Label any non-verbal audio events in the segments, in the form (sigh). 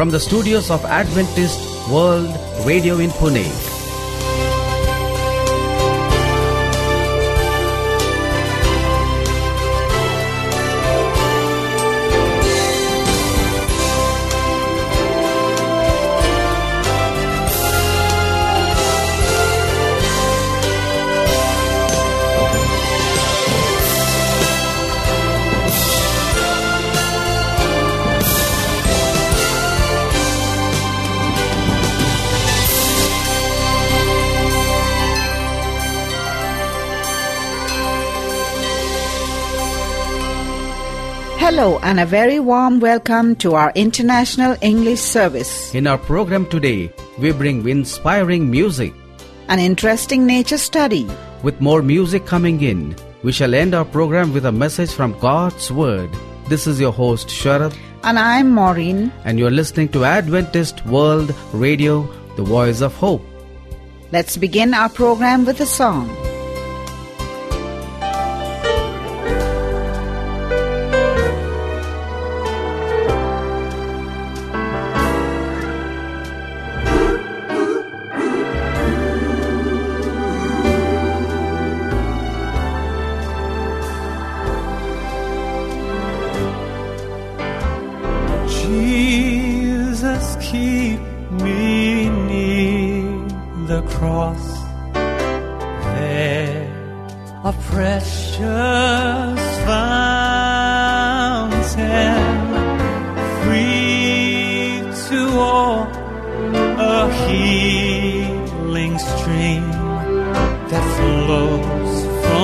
from the studios of Adventist World Radio in Pune. Hello and a very warm welcome to our International English Service. In our program today, we bring inspiring music. An interesting nature study. With more music coming in, we shall end our program with a message from God's Word. This is your host, Sharad, And I'm Maureen. and you're listening to Adventist World Radio, the voice of hope. Let's begin our program with a song.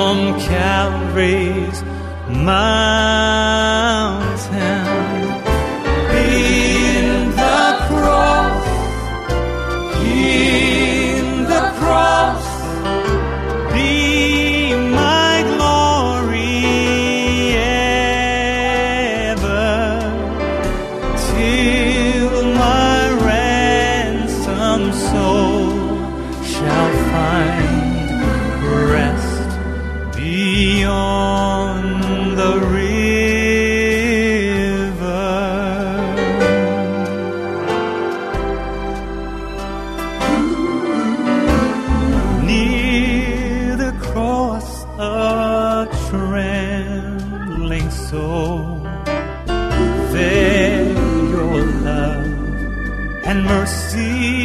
From Calvary's mountain. Trembling soul, there your love and mercy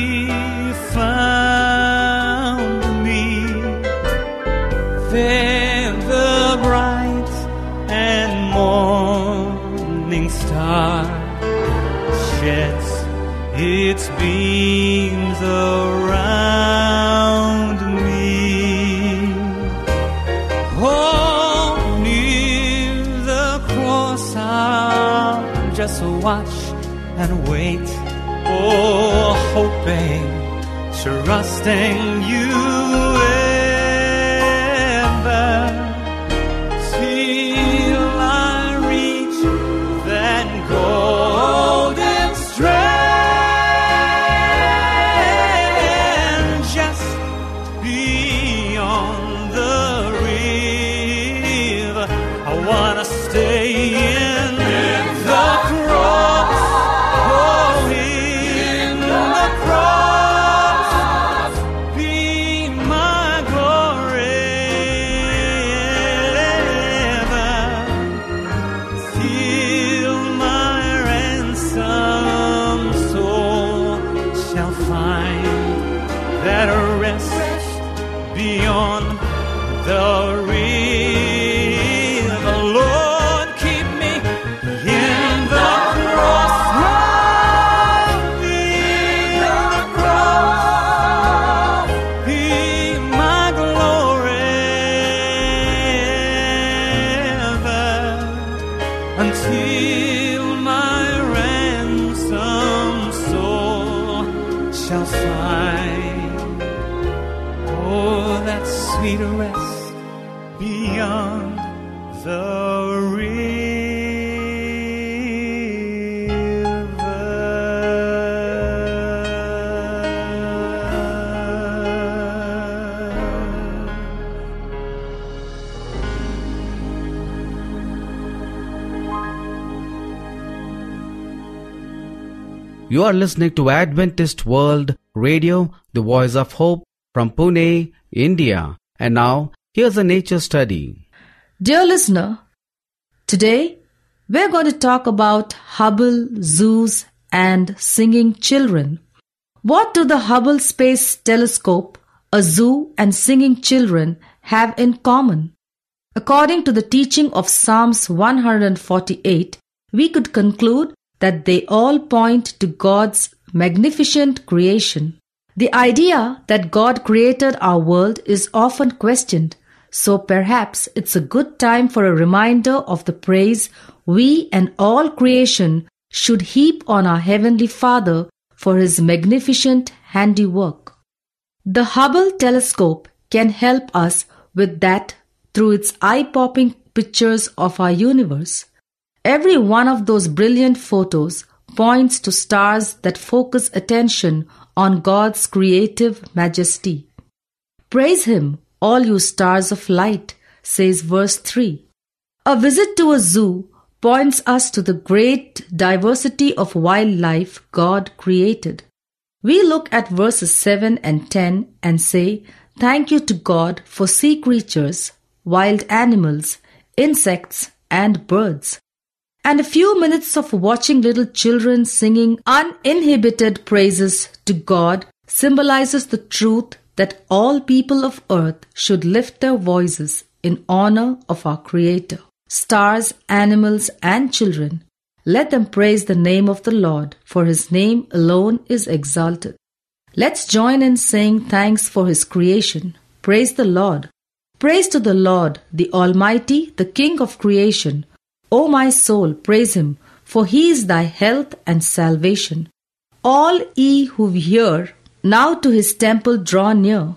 wait. Oh, hoping, trusting until my soul shall find oh that sweet rest beyond the river. You are listening to Adventist World Radio, the voice of hope from Pune, India. And now, here's a nature study. Dear listener, today we're going to talk about Hubble zoos and singing children. What do the Hubble Space Telescope, a zoo, and singing children have in common? According to the teaching of Psalms 148, we could conclude that they all point to God's magnificent creation. The idea that God created our world is often questioned, so perhaps it's a good time for a reminder of the praise we and all creation should heap on our Heavenly Father for His magnificent handiwork. The Hubble telescope can help us with that through its eye popping pictures of our universe. Every one of those brilliant photos points to stars that focus attention on God's creative majesty. Praise Him, all you stars of light, says verse 3. A visit to a zoo points us to the great diversity of wildlife God created. We look at verses 7 and 10 and say, Thank you to God for sea creatures, wild animals, insects, and birds. And a few minutes of watching little children singing uninhibited praises to God symbolizes the truth that all people of earth should lift their voices in honor of our Creator. Stars, animals, and children, let them praise the name of the Lord, for his name alone is exalted. Let's join in saying thanks for his creation. Praise the Lord. Praise to the Lord, the Almighty, the King of creation. O my soul, praise him, for he is thy health and salvation. All ye who hear, now to his temple draw near.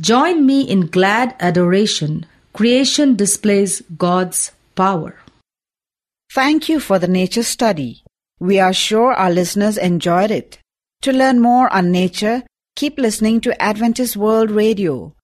Join me in glad adoration. Creation displays God's power. Thank you for the nature study. We are sure our listeners enjoyed it. To learn more on nature, keep listening to Adventist World Radio.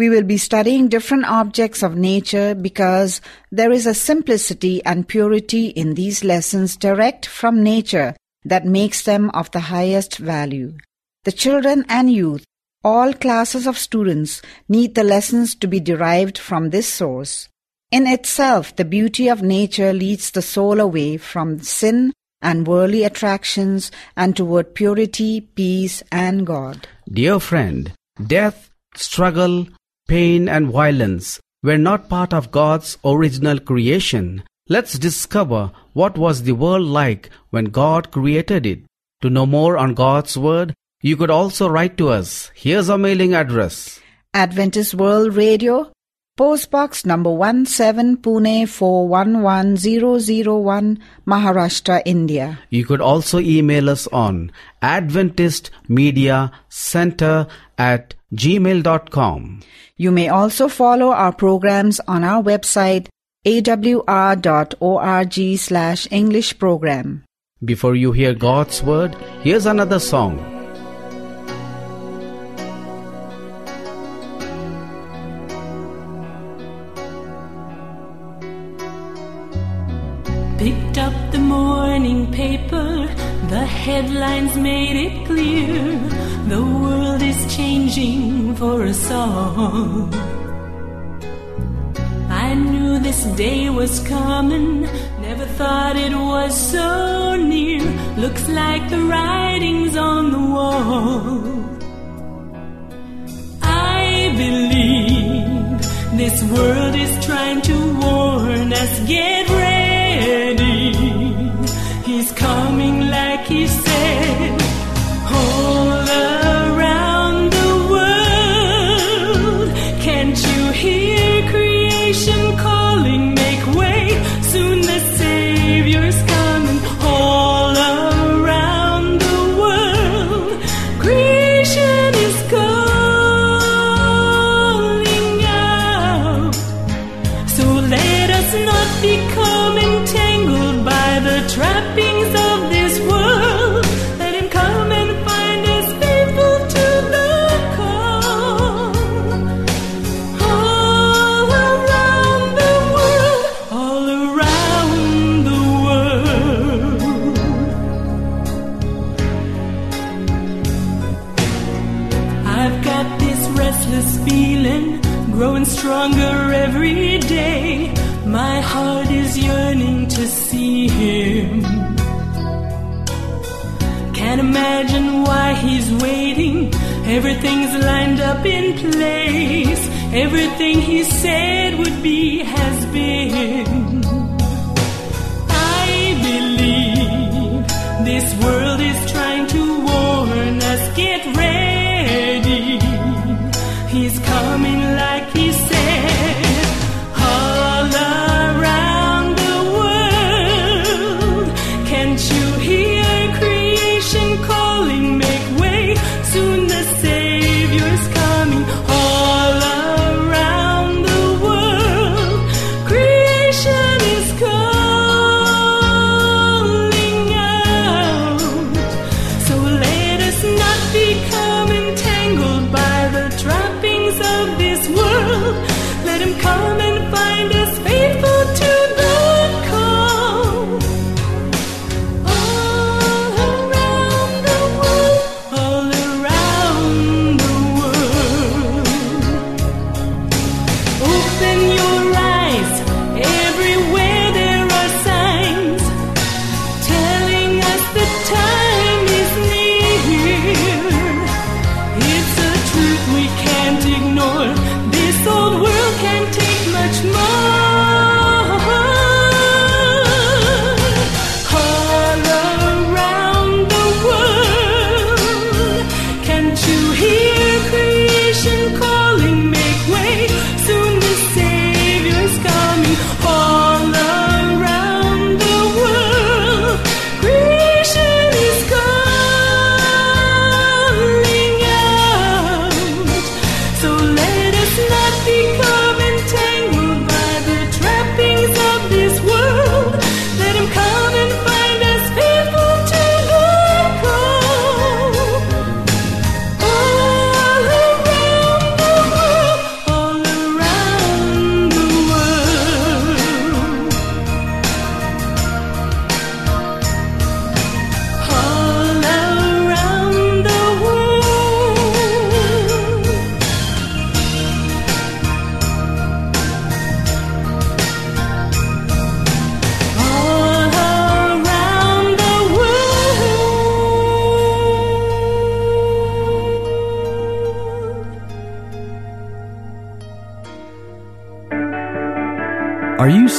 We will be studying different objects of nature because there is a simplicity and purity in these lessons direct from nature that makes them of the highest value. The children and youth, all classes of students, need the lessons to be derived from this source. In itself, the beauty of nature leads the soul away from sin and worldly attractions and toward purity, peace, and God. Dear friend, death, struggle, pain, and violence were not part of God's original creation. Let's discover what was the world like when God created it. To know more on God's Word, you could also write to us. Here's our mailing address. Adventist World Radio, Post Box number 17 Pune 411001, Maharashtra, India. You could also email us on Adventist Media Center at gmail.com. You may also follow our programs on our website awr.org slash English program. Before you hear God's Word, here's another song. Morning paper, the headlines made it clear the world is changing for us all. I knew this day was coming, never thought it was so near. Looks like the writing's on the wall. I believe this world is trying to warn us. Get ready. He's coming like he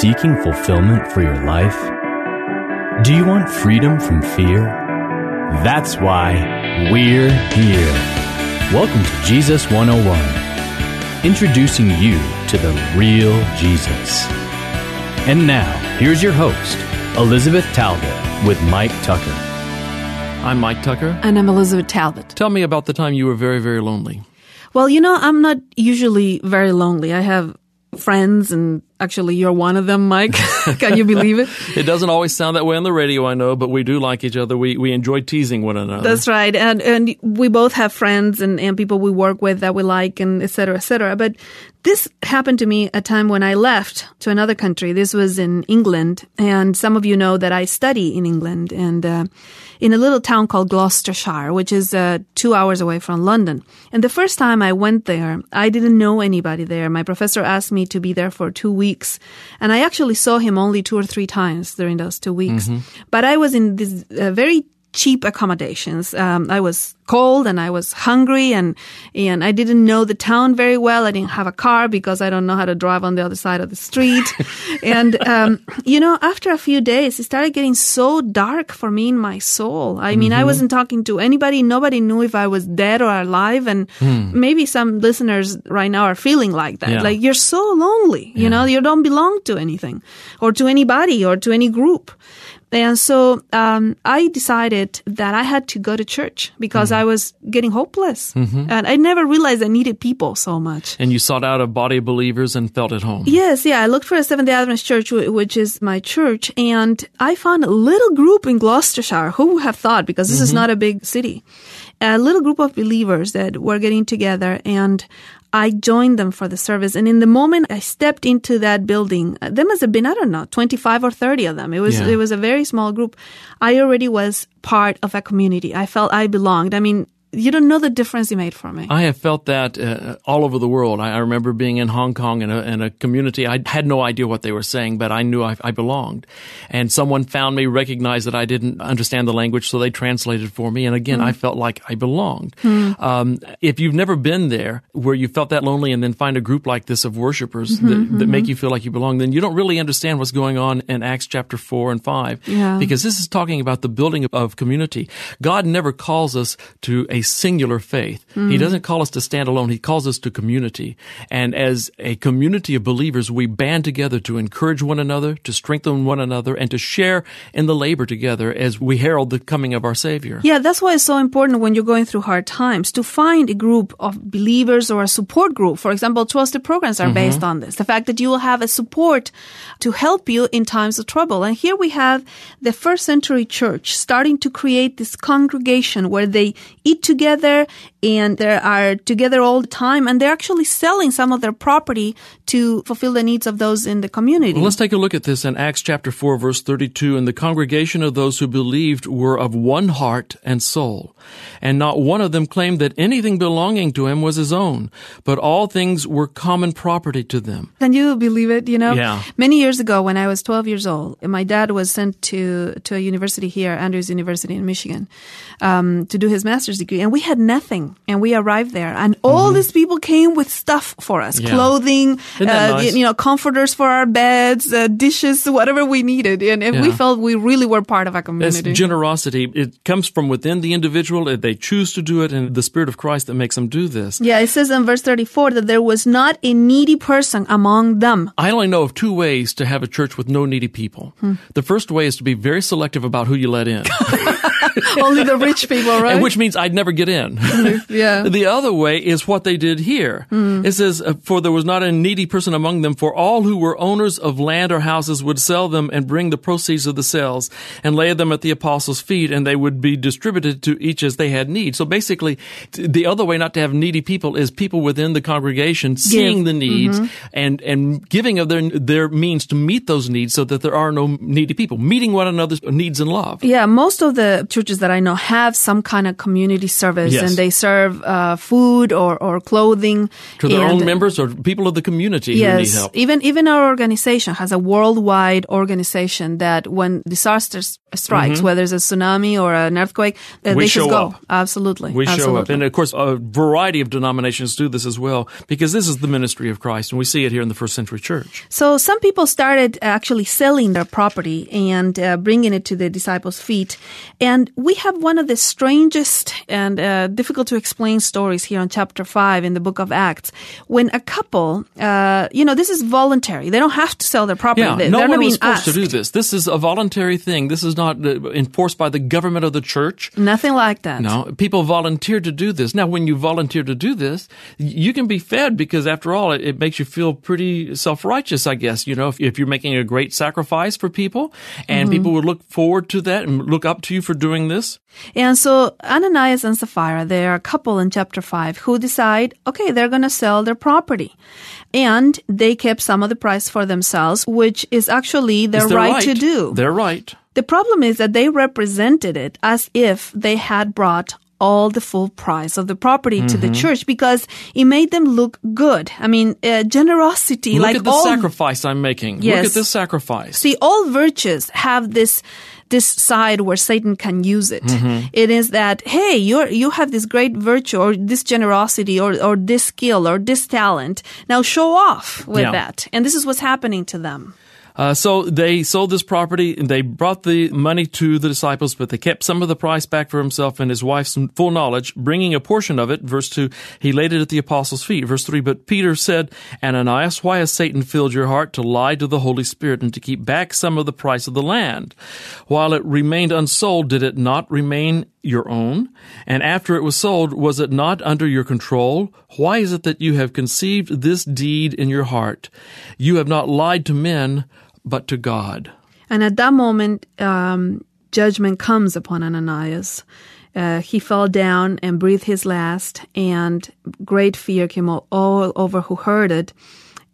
seeking fulfillment for your life? Do you want freedom from fear? That's why we're here. Welcome to Jesus 101, introducing you to the real Jesus. And now, here's your host, Elizabeth Talbot, with Mike Tucker. I'm Mike Tucker. And I'm Elizabeth Talbot. Tell me about the time you were very, very lonely. Well, you know, I'm not usually very lonely. I have friends, and actually, you're one of them, Mike. (laughs) (laughs) Can you believe it? It doesn't always sound that way on the radio, I know, but we do like each other. We we enjoy teasing one another. That's right. And and we both have friends and, and people we work with that we like and et cetera, et cetera. But this happened to me a time when I left to another country. This was in England. And some of you know that I study in England and uh, in a little town called Gloucestershire, which is uh, two hours away from London. And the first time I went there, I didn't know anybody there. My professor asked me to be there for two weeks. And I actually saw him only two or three times during those two weeks. But I was in this uh, very cheap accommodations. Um, I was cold and I was hungry and and I didn't know the town very well. I didn't have a car because I don't know how to drive on the other side of the street. (laughs) and um, you know, after a few days, it started getting so dark for me in my soul. I mean, I wasn't talking to anybody. Nobody knew if I was dead or alive. And maybe some listeners right now are feeling like that. Yeah. Like you're so lonely. You know, you don't belong to anything or to anybody or to any group. And so um, I decided that I had to go to church because mm-hmm. I was getting hopeless. Mm-hmm. And I never realized I needed people so much. and you sought out a body of believers and felt at home. Yes, yeah. I looked for a Seventh day Adventist church, which is my church, and I found a little group in Gloucestershire. Who would have thought? Because this is mm-hmm. not a big city. A little group of believers that were getting together, and I joined them for the service. And in the moment I stepped into that building, uh, there must have been I don't know twenty five or thirty of them. It was Yeah. it was a very small group. I already was part of a community. I felt I belonged. I mean. You don't know the difference you made for me. I have felt that uh, all over the world. I, I remember being in Hong Kong in a, in a community. I had no idea what they were saying, but I knew I, I belonged. And someone found me, recognized that I didn't understand the language, so they translated for me. And again, I felt like I belonged. Um, if you've never been there, where you felt that lonely, and then find a group like this of worshipers that, that make you feel like you belong, then you don't really understand what's going on in Acts chapter four and five, Yeah. because this is talking about the building of community. God never calls us to a singular faith. He mm. doesn't call us to stand alone. He calls us to community. And as a community of believers, we band together to encourage one another, to strengthen one another, and to share in the labor together as we herald the coming of our Savior. Yeah, that's why it's so important when you're going through hard times to find a group of believers or a support group. For example, 12 step programs are based mm-hmm. on this. The fact that you will have a support to help you in times of trouble. And here we have the first century church starting to create this congregation where they eat together and they are together all the time and they're actually selling some of their property to fulfill the needs of those in the community. Well, let's take a look at this in Acts chapter 4, verse 32. And the congregation of those who believed were of one heart and soul. And not one of them claimed that anything belonging to him was his own, but all things were common property to them. Can you believe it? You know, Yeah. many years ago when I was 12 years old, my dad was sent to, to a university here, Andrews University in Michigan, um, to do his master's degree. And we had nothing. And we arrived there and all these people came with stuff for us, Mm-hmm. Yeah. clothing, uh, nice? you know, comforters for our beds, uh, dishes, whatever we needed. And, and we felt we really were part of a It's community. generosity. It comes from within the individual. They choose to do it, and the Spirit of Christ that makes them do this. yeah, it says in verse 34 that there was not a needy person among them. I only know of two ways to have a church with no needy people. Hmm. The first way is to be very selective about who you let in, (laughs) (laughs) Only the rich people, right? and which means I'd never get in. Mm-hmm. yeah. (laughs) The other way is what they did here. Mm. It says, uh, For there was not a needy person among them, for all who were owners of land or houses would sell them and bring the proceeds of the sales and lay them at the apostles' feet, and they would be distributed to each as they had need. So basically, the other way not to have needy people is people within the congregation seeing the mm-hmm. needs and, and giving of their, their means to meet those needs so that there are no needy people, meeting one another's needs in love. Yeah, most of the churches that I know have some kind of community service Yes. and they serve uh, food or, or clothing. To their and- own members or people of the community who need Yes, help. even even our organization has a worldwide organization that when disasters strikes, whether it's a tsunami or an earthquake, uh, Mm-hmm. We they just show go. up. Absolutely, We show up. And of course, a variety of denominations do this as well because this is the ministry of Christ. And we see it here in the first century church. So some people started actually selling their property and uh, bringing it to the disciples' feet. And we have one of the strangest and uh, difficult to explain stories here on chapter 5 in the book of Acts. When a couple, uh, you know, this is voluntary. They don't have to sell their property. Yeah, They- no They're not one was being supposed to do this. This is a voluntary thing. This is not uh, enforced by the government of the church. Nothing like that. No, people volunteer to do this. Now, when you volunteer to do this, you can be fed because, after all, it, it makes you feel pretty self-righteous, I guess. You know, if, if you're making a great sacrifice for people, and Mm-hmm. people would look forward to that and look up to you for doing this. And so Ananias and Sapphira, they are a couple in chapter 5 who decide, okay, they're going to sell their property. And they kept some of the price for themselves, which is actually their their right, to do. They're right. The problem is that they represented it as if they had brought all the full price of the property to the Mm-hmm. church because it made them look good. I mean, uh, generosity, Look like at the all sacrifice I'm making. Look at this sacrifice. See, all virtues have this this side where Satan can use it. Mm-hmm. It is that hey, you you have this great virtue or this generosity or or this skill or this talent. Now show off with Yeah. that. And this is what's happening to them. Uh, so they sold this property and they brought the money to the disciples, but they kept some of the price back for himself and his wife's full knowledge, bringing a portion of it. Verse 2, he laid it at the apostles' feet. Verse 3, but Peter said, Ananias, why has Satan filled your heart to lie to the Holy Spirit and to keep back some of the price of the land? While it remained unsold, did it not remain your own? And after it was sold, was it not under your control? Why is it that you have conceived this deed in your heart? You have not lied to men, but to God. And at that moment, um, judgment comes upon Ananias. Uh, he fell down and breathed his last, and great fear came all, over who heard it.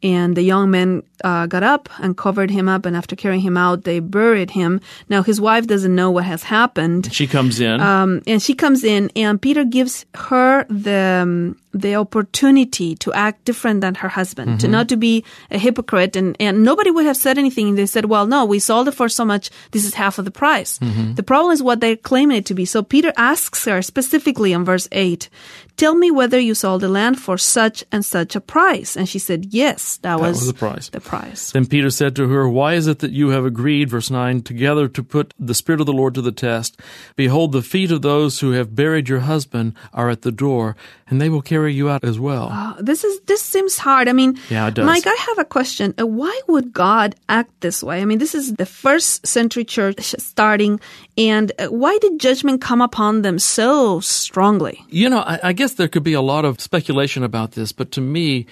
And the young men uh, got up and covered him up. And after carrying him out, they buried him. Now his wife doesn't know what has happened. She comes in. Um, and she comes in, and Peter gives her the um, the opportunity to act different than her husband, to mm-hmm. not to be a hypocrite. And and nobody would have said anything. They said, "Well, no, we sold it for so much. This is half of the price." Mm-hmm. The problem is what they're claiming it to be. So Peter asks her specifically in verse eight, "Tell me whether you sold the land for such and such a price." And she said, "Yes, that, was the price. The price." Then Peter said to her, Why is it that you have agreed, verse 9, together to put the Spirit of the Lord to the test? Behold, the feet of those who have buried your husband are at the door, and they will carry you out as well. Uh, this is this seems hard. I mean, Yeah, it does. Mike, I have a question. Uh, why would God act this way? I mean, this is the first century church starting, and uh, why did judgment come upon them so strongly? You know, I, I guess there could be a lot of speculation about this, but to me,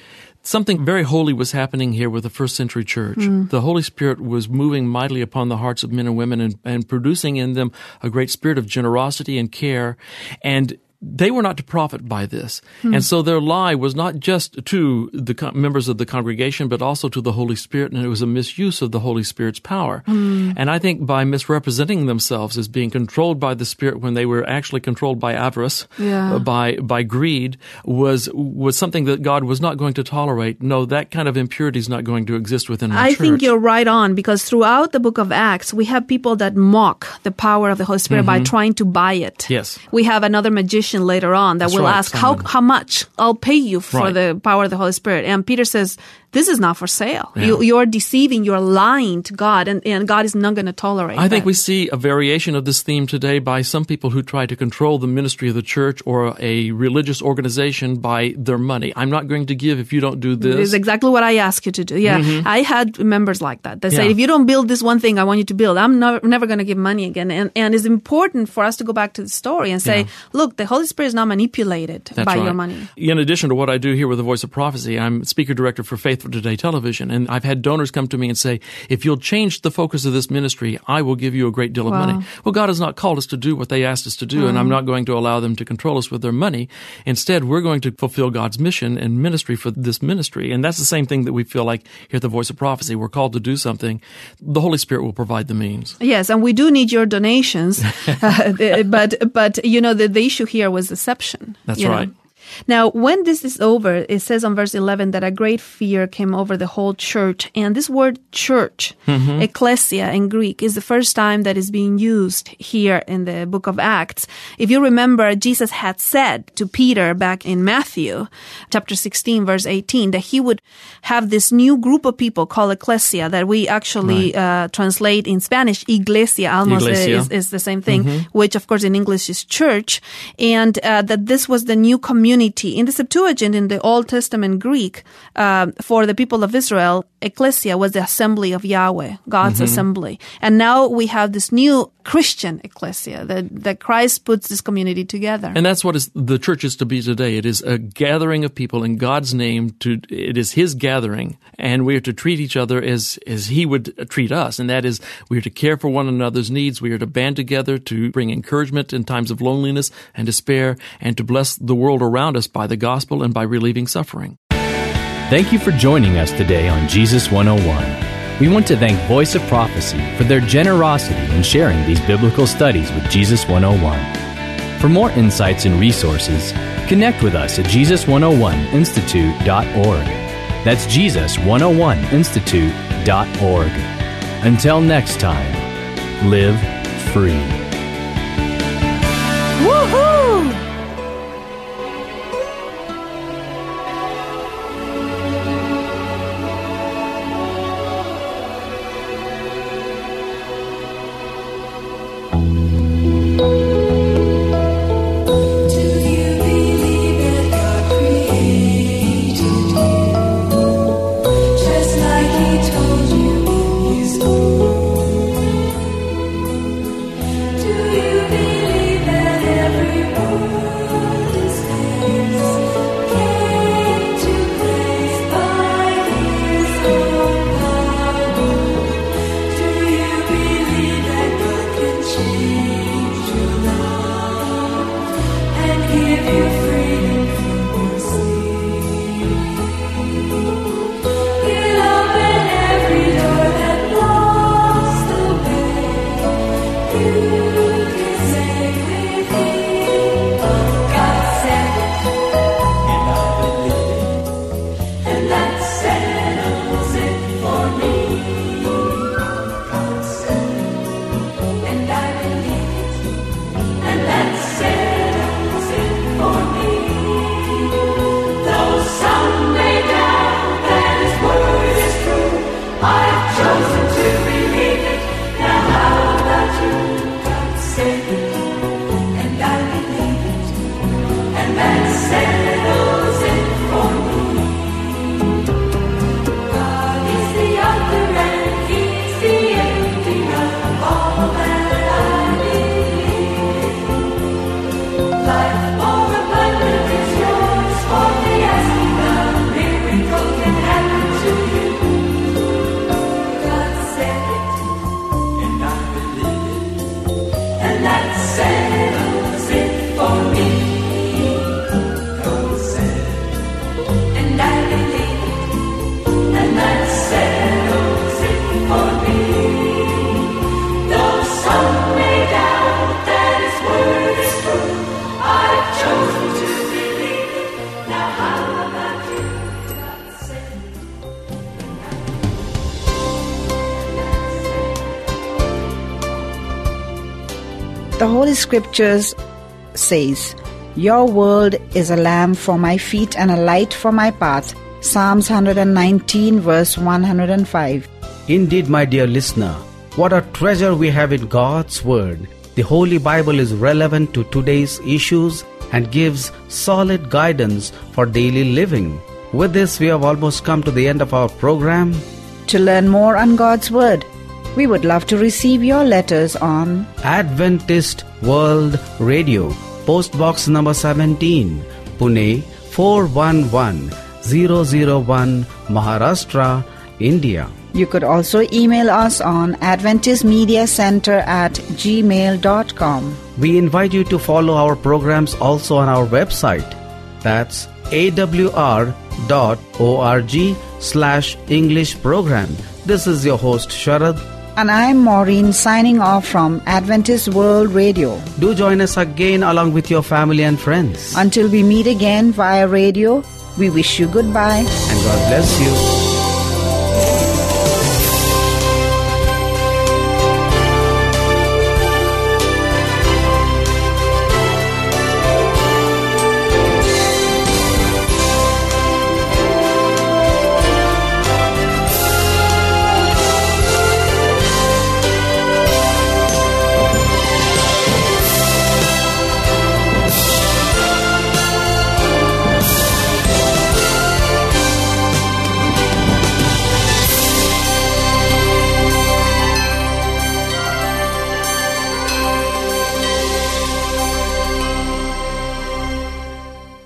something very holy was happening here with the first century church. The Holy Spirit was moving mightily upon the hearts of men and women and, and producing in them a great spirit of generosity and care. And they were not to profit by this. And so their lie was not just to the members of the congregation, but also to the Holy Spirit. And it was a misuse of the Holy Spirit's power. And I think by misrepresenting themselves as being controlled by the Spirit when they were actually controlled by avarice, Yeah. uh, by, by greed, was, was something that God was not going to tolerate. No, that kind of impurity is not going to exist within our I church. think you're right on because throughout the book of Acts, we have people that mock the power of the Holy Spirit by trying to buy it. Mm-hmm. Yes. We have another magician later on that That's will right, ask, how, how much? I'll pay you for Right. the power of the Holy Spirit. And Peter says, this is not for sale. Yeah. You, you're deceiving, you're lying to God, and, and God is not going to tolerate it. I think that. we see a variation of this theme today by some people who try to control the ministry of the church or a religious organization by their money. I'm not going to give if you don't do this. It's exactly what I ask you to do. Yeah, I had members like that. They say, Mm-hmm. If you don't build this one thing I want you to build, I'm no, never going to give money again. And, and it's important for us to go back to the story and say, Yeah. look, the Holy Spirit is not manipulated That's by right. your money. In addition to what I do here with the Voice of Prophecy, I'm speaker director for Faith for Today Television, and I've had donors come to me and say, "If you'll change the focus of this ministry, I will give you a great deal of Wow. money." Well, God has not called us to do what they asked us to do, and I'm not going to allow them to control us with their money. Instead, we're going to fulfill God's mission and ministry for this ministry, and that's the same thing that we feel like here at the Voice of Prophecy. We're called to do something. The Holy Spirit will provide the means. Yes, and we do need your donations, (laughs) uh, (laughs) but but you know the, the issue here was deception. That's you know. Right. Now, when this is over, it says on verse 11 that a great fear came over the whole church. And this word church, Mm-hmm. ecclesia in Greek, is the first time that is being used here in the book of Acts. If you remember, Jesus had said to Peter back in Matthew chapter 16, verse 18, that he would have this new group of people called ecclesia that we actually uh, translate in Spanish, iglesia, almost Iglesia. is, is the same thing, which of course in English is church, and uh, that this was the new community. In the Septuagint, in the Old Testament Greek, uh, for the people of Israel, ecclesia was the assembly of Yahweh, God's mm-hmm. assembly. And now we have this new Christian ecclesia that, that Christ puts this community together. And that's what is, the church is to be today. It is a gathering of people in God's name. To it is His gathering, and we are to treat each other as as He would treat us. And that is, we are to care for one another's needs. We are to band together to bring encouragement in times of loneliness and despair, and to bless the world around us by the gospel and by relieving suffering. Thank you for joining us today on Jesus 101. We want to thank Voice of Prophecy for their generosity in sharing these biblical studies with Jesus 101. For more insights and resources, connect with us at Jesus101institute.org. That's Jesus101institute.org. Until next time, live free. Woohoo! Scriptures says, Your word is a lamp for my feet and a light for my path. Psalms 119 verse 105. Indeed, my dear listener, what a treasure we have in God's Word. The Holy Bible is relevant to today's issues and gives solid guidance for daily living. With this, we have almost come to the end of our program. To learn more on God's Word, we would love to receive your letters on Adventist World Radio, Post Box number 17, Pune 411001, Maharashtra, India. You could also email us on Adventist Media Center at gmail.com. We invite you to follow our programs also on our website. That's awr.org slash English program. This is your host Sharad. And I'm Maureen signing off from Adventist World Radio. Do join us again along with your family and friends. Until we meet again via radio, we wish you goodbye. And God bless you.